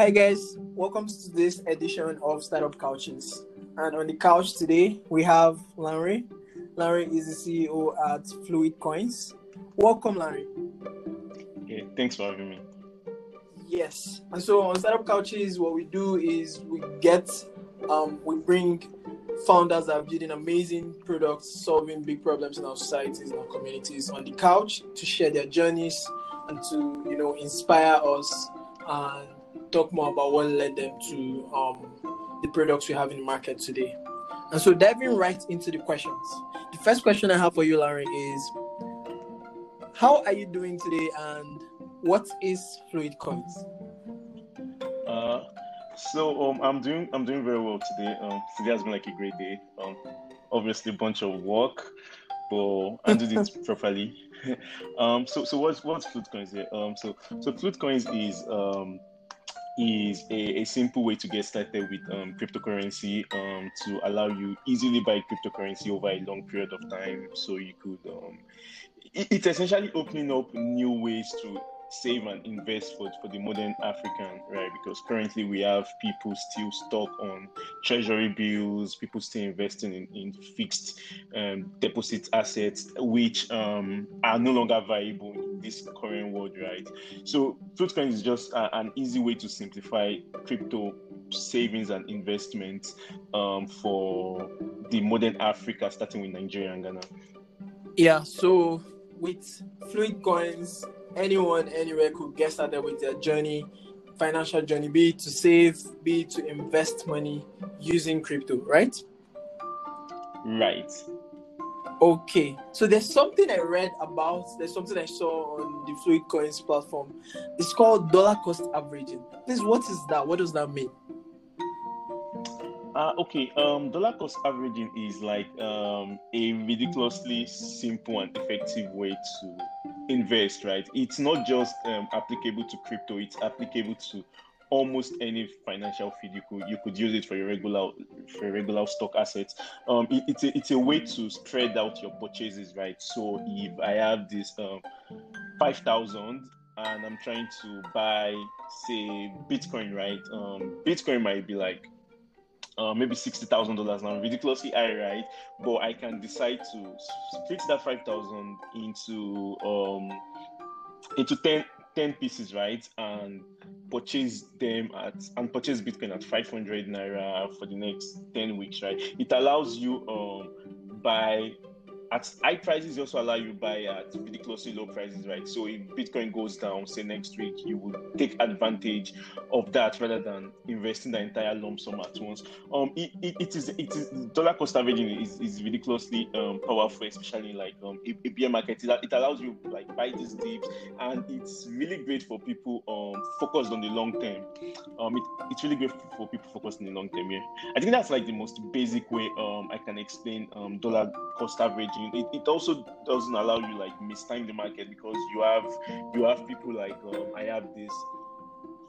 Hi guys, welcome to this edition of Startup Couches. And on the couch today we have Larry. Larry is the CEO at Fluid Coins. Welcome, Larry. Okay, thanks for having me. Yes, and so on Startup Couches, what we do is we get, um, we bring founders that are building amazing products, solving big problems in our societies and our communities on the couch to share their journeys and to you know inspire us and talk more about what led them to um, the products we have in the market today. And so diving right into the questions. The first question I have for you, Larry, is how are you doing today and what is Fluid Coins? Uh, so um, I'm doing I'm doing very well today. Um, today has been like a great day. Um, obviously a bunch of work, but I did it properly. um, so so what's what's Fluid Coins here? Um, so so Fluid Coins is um is a, a simple way to get started with um, cryptocurrency um, to allow you easily buy cryptocurrency over a long period of time. So you could, um, it, it's essentially opening up new ways to save and invest for, for the modern African, right? Because currently we have people still stuck on treasury bills, people still investing in, in fixed um, deposit assets, which um, are no longer viable in this current world, right? So Fluidcoin is just a, an easy way to simplify crypto savings and investments um, for the modern Africa, starting with Nigeria and Ghana. Yeah, so with Fluid Coins, anyone anywhere could get started with their journey, financial journey, be it to save, be it to invest money using crypto, right? Right. Okay, so there's something I read about, there's something I saw on the Fluid Coins platform. It's called dollar cost averaging. Please, what is that? What does that mean? Uh, okay, um, dollar cost averaging is like um, a ridiculously simple and effective way to invest, right? It's not just um, applicable to crypto; it's applicable to almost any financial feed. You could you could use it for your regular for your regular stock assets. Um, it, it's a it's a way to spread out your purchases, right? So if I have this um, five thousand and I'm trying to buy, say, Bitcoin, right? Um, Bitcoin might be like uh, maybe sixty thousand dollars now, ridiculously high, right? But I can decide to split that five thousand into um into 10, 10 pieces, right? And purchase them at and purchase Bitcoin at five hundred naira for the next ten weeks, right? It allows you um buy at high prices also allow you to buy at ridiculously low prices, right? So if Bitcoin goes down, say next week, you would take advantage of that rather than investing the entire lump sum at once. Um, it, it, it is it is dollar cost averaging is, is ridiculously um powerful, especially in like um a bear market. It, it allows you like buy these dips, and it's really great for people um focused on the long term. Um, it, it's really great for people focused on the long term. Yeah, I think that's like the most basic way um I can explain um dollar cost averaging it, it also doesn't allow you like mistime the market because you have you have people like um, I have this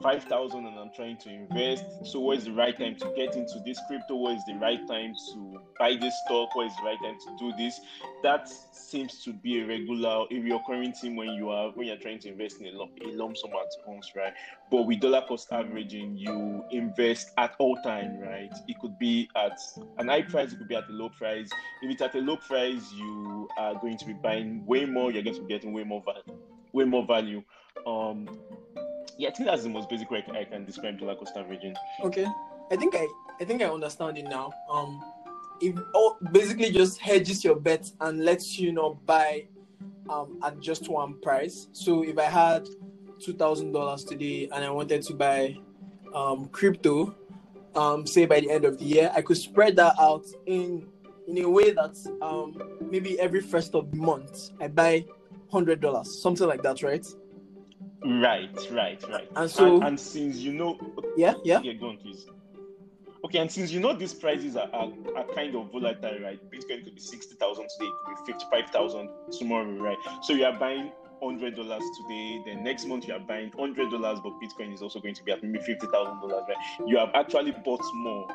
five thousand and I'm trying to invest. So what is the right time to get into this crypto? What is the right time to buy this stock? What is the right time to do this? That seems to be a regular, a recurring thing when you are when you're trying to invest in a lump, a lump sum at once, right? But with dollar cost averaging, you invest at all time, right? It could be at an high price, it could be at a low price. If it's at a low price, you are going to be buying way more. You're going to be getting way more value, way more value. Um, yeah, I think that's the most basic way I can describe dollar cost averaging. Okay, I think I I think I understand it now. Um, it all basically just hedges your bets and lets you not buy um at just one price. So if I had two thousand dollars today and I wanted to buy um crypto, um say by the end of the year, I could spread that out in in a way that um maybe every first of the month I buy hundred dollars, something like that, right? Right, right, right. And so, and, and since you know, yeah, yeah, yeah, go on, please. Okay, and since you know these prices are, are, are kind of volatile, right? Bitcoin could be sixty thousand today, it could be fifty-five thousand tomorrow, right? So you are buying hundred dollars today, then next month you are buying hundred dollars, but Bitcoin is also going to be at maybe fifty thousand dollars, right? You have actually bought more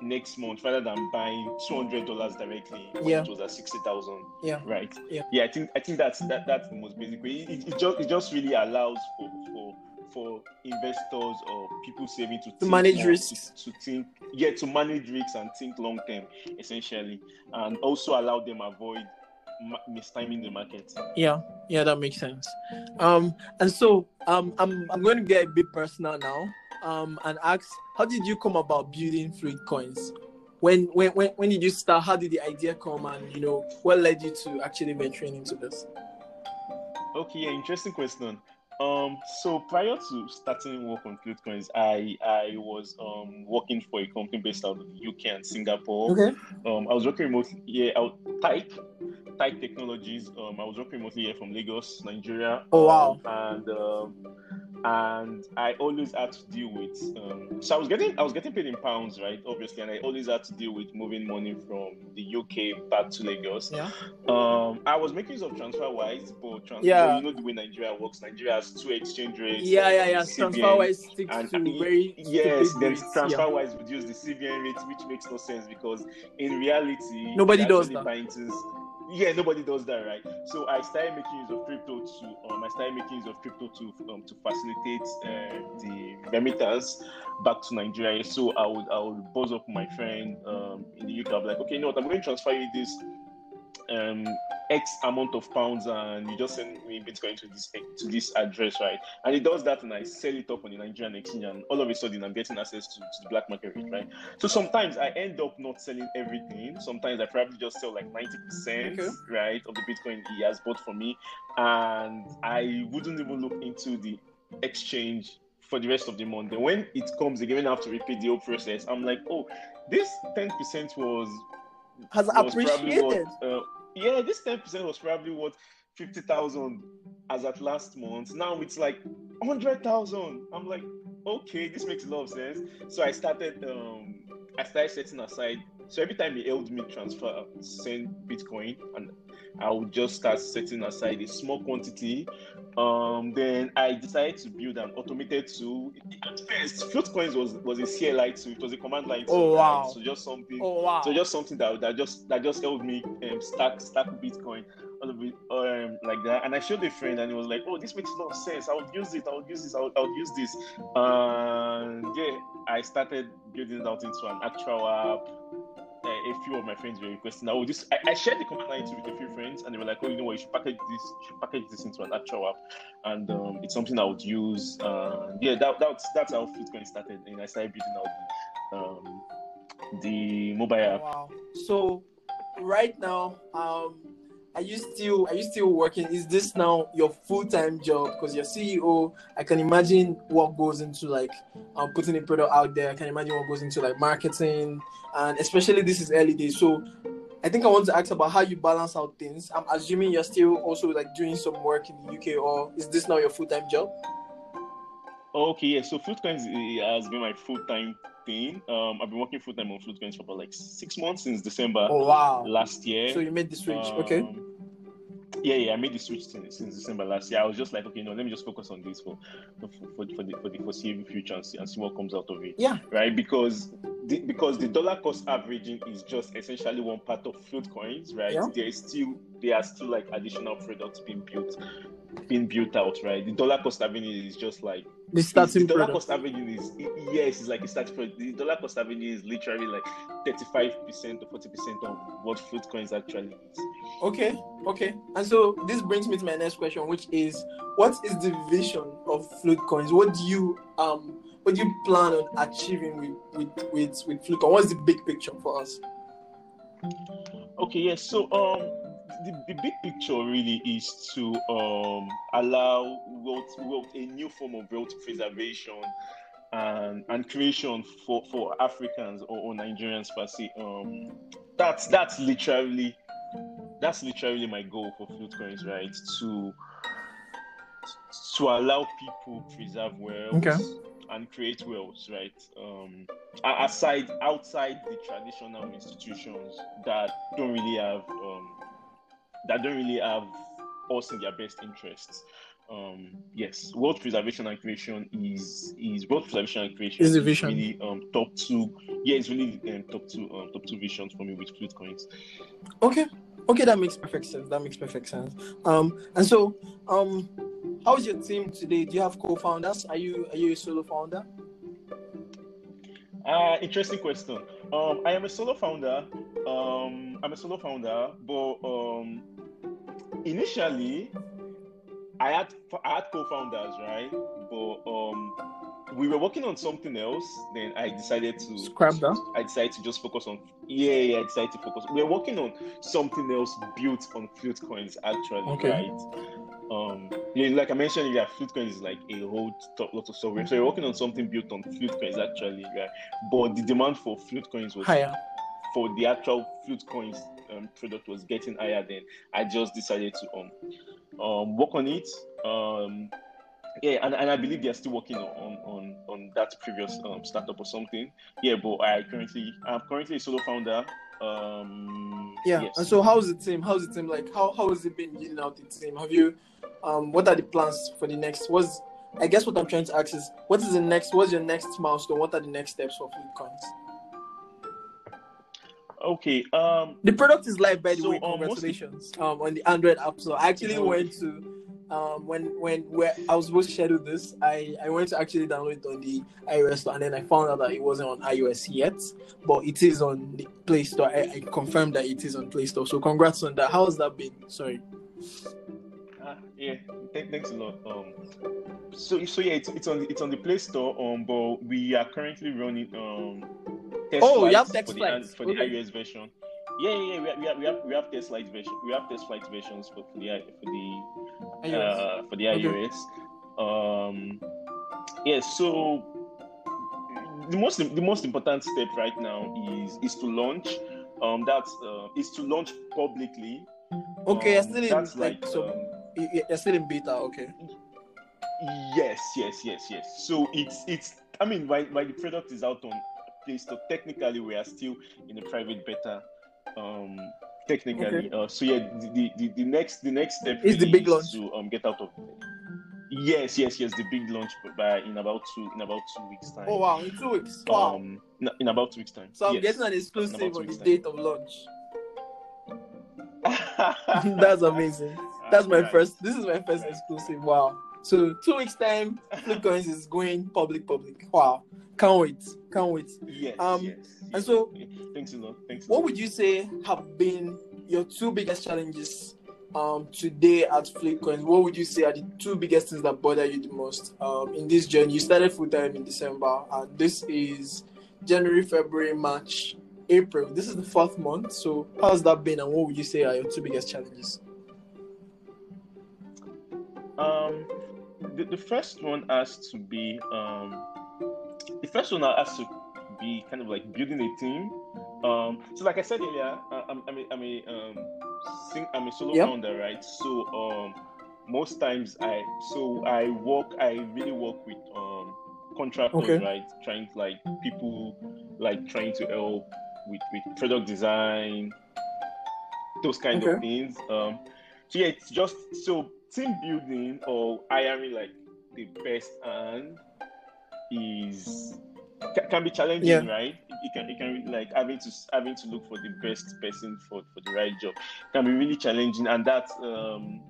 next month rather than buying two hundred dollars directly when Yeah. it was at sixty thousand. Yeah. Right. Yeah. Yeah. I think I think that's that that's the most basic way. It, it just it just really allows for for for investors or people saving to, to manage risks. To, to, think, yeah, to manage risks and think long term, essentially, and also allow them avoid mistiming the market. Yeah, yeah, that makes sense. Um, and so um, I'm I'm going to get a bit personal now. Um, and ask, how did you come about building Fluid Coins? When when when when did you start? How did the idea come? And you know, what led you to actually venturing into this? Okay, yeah, interesting question. Um, so prior to starting work on Coins, I I was um working for a company based out of the UK and Singapore. Okay. Um, I was working remotely. Yeah, I type type technologies. Um, I was working remotely here from Lagos, Nigeria. Oh wow! Um, and um, and I always had to deal with. Um, so I was getting I was getting paid in pounds, right? Obviously, and I always had to deal with moving money from the UK back to Lagos. Yeah. Um, I was making use of TransferWise, but transfer, yeah. you know the way Nigeria works. Nigeria has two exchange rates. Yeah, yeah, yeah. TransferWise sticks and, to very yes. Then rates, TransferWise yeah. use the CBN rate, which makes no sense because in reality, nobody does that yeah, nobody does that, right? So I started making use of crypto to um, I started making use of crypto to um, to facilitate uh, the remittance back to Nigeria. So I would I would buzz up my friend um, in the UK. I'm like, okay, you know what? I'm going to transfer you this um, X amount of pounds and you just send me Bitcoin to this to this address, right? And it does that and I sell it up on the Nigerian exchange and all of a sudden I'm getting access to, to the black market rate, right? So sometimes I end up not selling everything. Sometimes I probably just sell like 90%, okay. right, of the Bitcoin he has bought for me. And I wouldn't even look into the exchange for the rest of the month. Then when it comes again, I have to repeat the whole process. I'm like, oh, this 10% was has was appreciated. What, uh, yeah, this 10% was probably what 50,000 as at last month. Now it's like 100,000. I'm like, okay, this makes a lot of sense. So I started, um, I started setting aside. So every time he held me transfer, send Bitcoin, and I would just start setting aside a small quantity. Um, then I decided to build an automated tool. At first, Coins was was a CLI tool. It was a command line tool. Oh wow! Right? So just something. Oh wow! So just something that that just that just helped me um, stack stack Bitcoin all of it um, like that. And I showed a friend, and he was like, "Oh, this makes a lot of sense. I would use it. I would use this. I would, I would use this." And yeah, I started building it out into an actual app a few of my friends were requesting. Oh, this I, I shared the command line with a few friends, and they were like, "Oh, you know what? You should package this. You should package this into an actual app." And um, it's something I would use. Uh, yeah, that, that's that's how Fluidcoin started, and I started building out the, um, the mobile app. Wow. So right now, um, are you still are you still working? Is this now your full time job? Because you're CEO, I can imagine what goes into like um, putting a product out there. I can imagine what goes into like marketing, and especially this is early days. So I think I want to ask about how you balance out things. I'm assuming you're still also like doing some work in the UK, or is this now your full time job? Okay, yeah. So Fluid Coins has been my full time thing. Um, I've been working full time on Fluid Coins for about like six months since December. Oh wow! Last year. So you made the switch, um, okay? Yeah, yeah, I made the switch since, since December last year. I was just like, okay, no, let me just focus on this for for, for, for the for the foreseeable future and see, and see what comes out of it. Yeah. Right, because the, because the dollar cost averaging is just essentially one part of Fluid Coins, right? Yeah. There is still there are still like additional products being built being built out, right? The dollar cost averaging is just like the starting the dollar product. cost averaging is yes, it's like a starting product. The dollar cost averaging is literally like thirty five percent or forty percent of what Fluid Coins actually is. Okay, okay. And so this brings me to my next question, which is what is the vision of Fluid Coins? What do you um what do you plan on achieving with with with, with Fluidcoin? What's the big picture for us? Okay, yes. So um the, the big picture really is to um, allow wealth, wealth, a new form of wealth preservation and, and creation for, for Africans or, or Nigerians per se. Um, that's that's literally that's literally my goal for Fluid Coins, right? To to allow people preserve wealth okay. and create wealth, right? Um, aside outside the traditional institutions that don't really have um, that don't really have us in their best interests. Um, yes, world preservation and creation is is world preservation and creation is the vision. really um, top two. Yeah, it's really um, top two um, top two visions for me with Fluid Coins. Okay, okay, that makes perfect sense. That makes perfect sense. Um, and so um, how's your team today? Do you have co-founders? Are you are you a solo founder? Uh, interesting question. Um, I am a solo founder. Um, I'm a solo founder, but um, initially, I had I had co-founders, right? But um, we were working on something else. Then I decided to scrap that. I decided to just focus on. Yeah, yeah. I decided to focus. We are working on something else built on flute coins, actually, Okay. right? Um, yeah, like I mentioned, yeah, flute coins is like a whole top lot of software. So we're working on something built on flute coins, actually, right? But the demand for flute coins was Higher. for the actual flute coins um, product was getting higher then i just decided to um um work on it um yeah and, and i believe they're still working on on on that previous um, startup or something yeah but i currently i'm currently a solo founder um Yeah. yes. And so how's the team? How's the team like? How how has it been building out the team? Have you um what are the plans for the next what's I guess what I'm trying to ask is what is the next what's your next milestone? What are the next steps for Fluid Coins? Okay um The product is live by the So, way, um, mostly- congratulations. Um on the Android app. So I actually went to um when when where I was supposed to schedule this, I, I went to actually download it on the iOS store and then I found out that it wasn't on iOS yet, but it is on the Play Store. I, I confirmed that it is on Play Store. So congrats on that. How has that been? Sorry. Ah, yeah, th- thanks a lot. Um, so so yeah, it's, it's on the, it's on the Play Store. Um, but we are currently running um. Test Oh, you have flights test for the, flights. for the iOS version. Yeah, yeah, yeah. We have, we have, we have, we have test flight version. We have test flight versions for, for the for the iOS. uh, for the Okay. iOS. Um, yeah. So the most the most important step right now is is to launch. Um, that's uh, is to launch publicly. okay, you're Um, still in that's like, like so um, y- you're still in beta. Okay. Yes, yes, yes, yes. So it's it's. I mean, while while the product is out on Play Store, technically we are still in a private beta. Um, technically. Uh, so yeah, the, the, the, the next the next step Is the really big launch. to um get out of. Yes, yes, yes. The big launch by in about two in about two weeks time. Oh wow, in two weeks. Wow. Um, in- in about two weeks time. so I'm yes. getting an exclusive on the time. date of launch. That's amazing. That's my Right. first. This is my first Right. exclusive. Wow. So two weeks time, Fluid Coins is going public. Public. Wow. Can't wait. Can't wait. Yes. Um, yes, and so- thanks a lot. Thanks. What would you say have been your two biggest challenges um, today at Fluid Coins? What would you say are the two biggest things that bother you the most um, in this journey? You started full time in December, and this is January, February, March, April. This is the fourth month. So how's that been, and what would you say are your two biggest challenges? Um, the, the first one has to be um, the first one has to be kind of like building a team. Um, so like I said earlier, I- I'm I'm a, I'm a um, sing, I'm a solo Yep. founder, right? So um, most times I so I work I really work with um contractors, Okay. right? Trying to like people like trying to help with with product design, those kind of things. Um, so yeah, it's just so team building or hiring like the best hand is can be challenging, Yeah. right? It, can it can like having to having to look for the best person for, for the right job can be really challenging, and that's um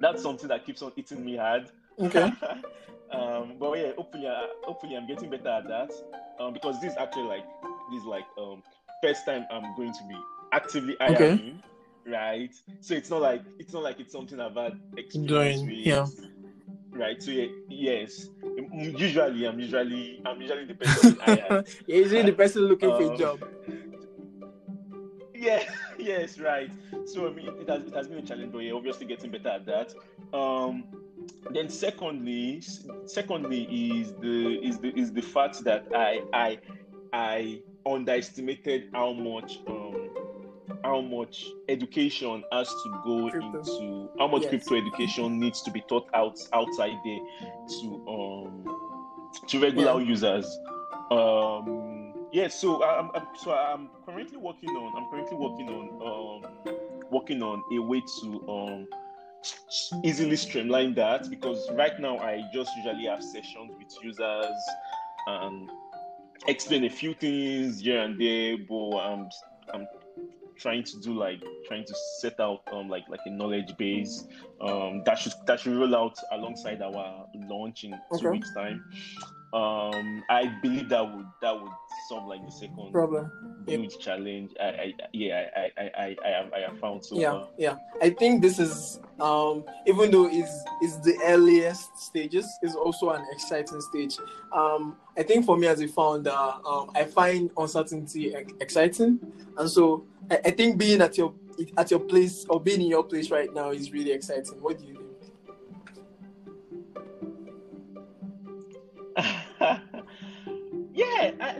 that's something that keeps on eating me hard. Okay. um, but yeah, hopefully, uh, hopefully, I'm getting better at that. Um, because this is actually like this is like um first time I'm going to be actively hiring, Okay. Right? So it's not like it's not like it's something I've had experience Doing, with, yeah. right? So yeah, yes. Usually, I'm usually I'm usually the person. Is it the person looking for a Um, job? Yeah, yes, right. So I mean, it has it has been a challenge, but yeah, obviously getting better at that. Um, then secondly, secondly is the is the is the fact that I I I underestimated how much um how much education has to go Crypto. into how much Yes. crypto education needs to be taught out outside there to um to regular users. Um yeah, so I'm, I'm so I'm currently working on I'm currently working on um working on a way to um easily streamline that because right now I just usually have sessions with users and explain a few things here and there, but I'm I'm trying to do like trying to set out um like like a knowledge base um that should that should roll out alongside our launch in two Okay. weeks time um i believe that would that would solve like the second Problem. Huge challenge. I i yeah i i i i, have i have found so yeah far. yeah. I think this is um even though it's is the earliest stages is also an exciting stage. Um i think for me as a founder um i find uncertainty exciting. And so I, I think being at your at your place or being in your place right now is really exciting. What do you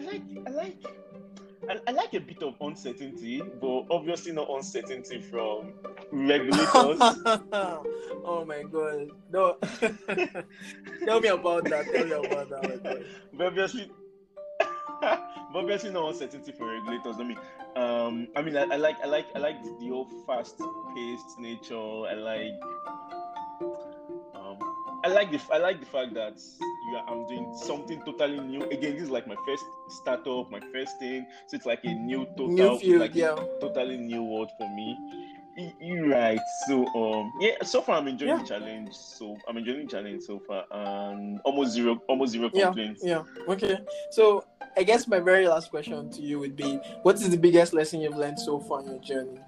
like I like I, I like a bit of uncertainty, but obviously not uncertainty from regulators. oh my god no tell me about that tell me about that but obviously but obviously no uncertainty for regulators. I mean, um, I mean, I, I like, I like, I like the old fast-paced nature. I like, I like the, I like the fact that you are, I'm doing something totally new. Again, this is like my first startup, my first thing, so it's like a new total, new field like yeah totally new world for me. You're right. So um yeah, so far I'm enjoying Yeah. the challenge. So I'm enjoying the challenge so far and almost zero almost zero yeah complaints. yeah okay so i guess my very last question to you would be what is the biggest lesson you've learned so far in your journey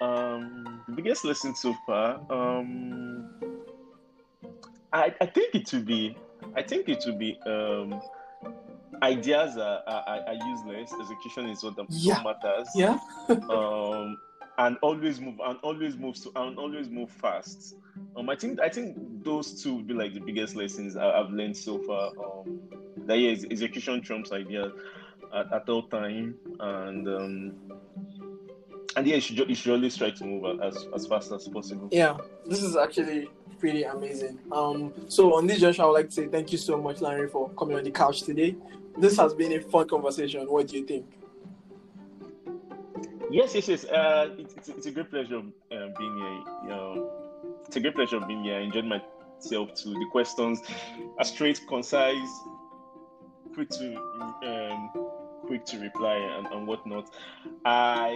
Um the biggest lesson so far, um I I think it would be I think it would be um ideas are, are, are useless, execution is what, Yeah. what matters. yeah um, and always move and always move so and always move fast. Um, I think I think those two would be like the biggest lessons I, I've learned so far. Um, that yeah, execution trumps idea at, at all time, and um, and yeah, you should, you should always try to move as as fast as possible. yeah this is actually pretty amazing um so on this junction i would like to say thank you so much larry for coming on the couch today this has been a fun conversation what do you think Yes, yes, yes. Uh, it's, it's, it's a great pleasure um, being here. You know, it's a great pleasure being here. I enjoyed myself too. The questions are straight, concise, quick to um, quick to reply and, and whatnot. I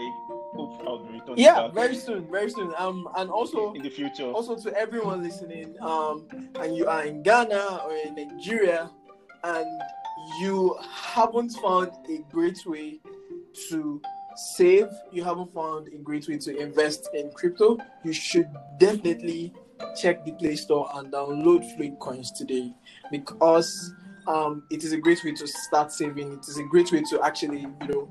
hope I'll be returning yeah back. very soon very soon. Um and also in the future. also to everyone listening um and you are in ghana or in nigeria and you haven't found a great way to save you haven't found a great way to invest in crypto you should definitely check the play store and download fluid coins today. Because um it is a great way to start saving. It is a great way to actually you know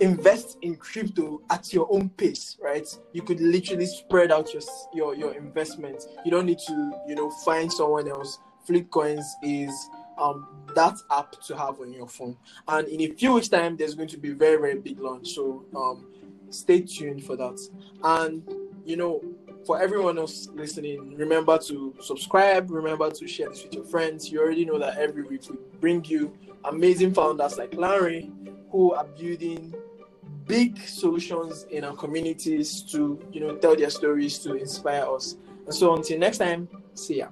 invest in crypto at your own pace right? You could literally spread out your your your investment. You don't need to you know find someone else. Fluid Coins is um that app to have on your phone. And in a few weeks time there's going to be very very big launch. So um stay tuned for that. And you know for everyone else listening remember to subscribe. Remember to share this with your friends. You already know that every week we bring you amazing founders like larry who are building big solutions in our communities to you know tell their stories to inspire us. And so until next time see ya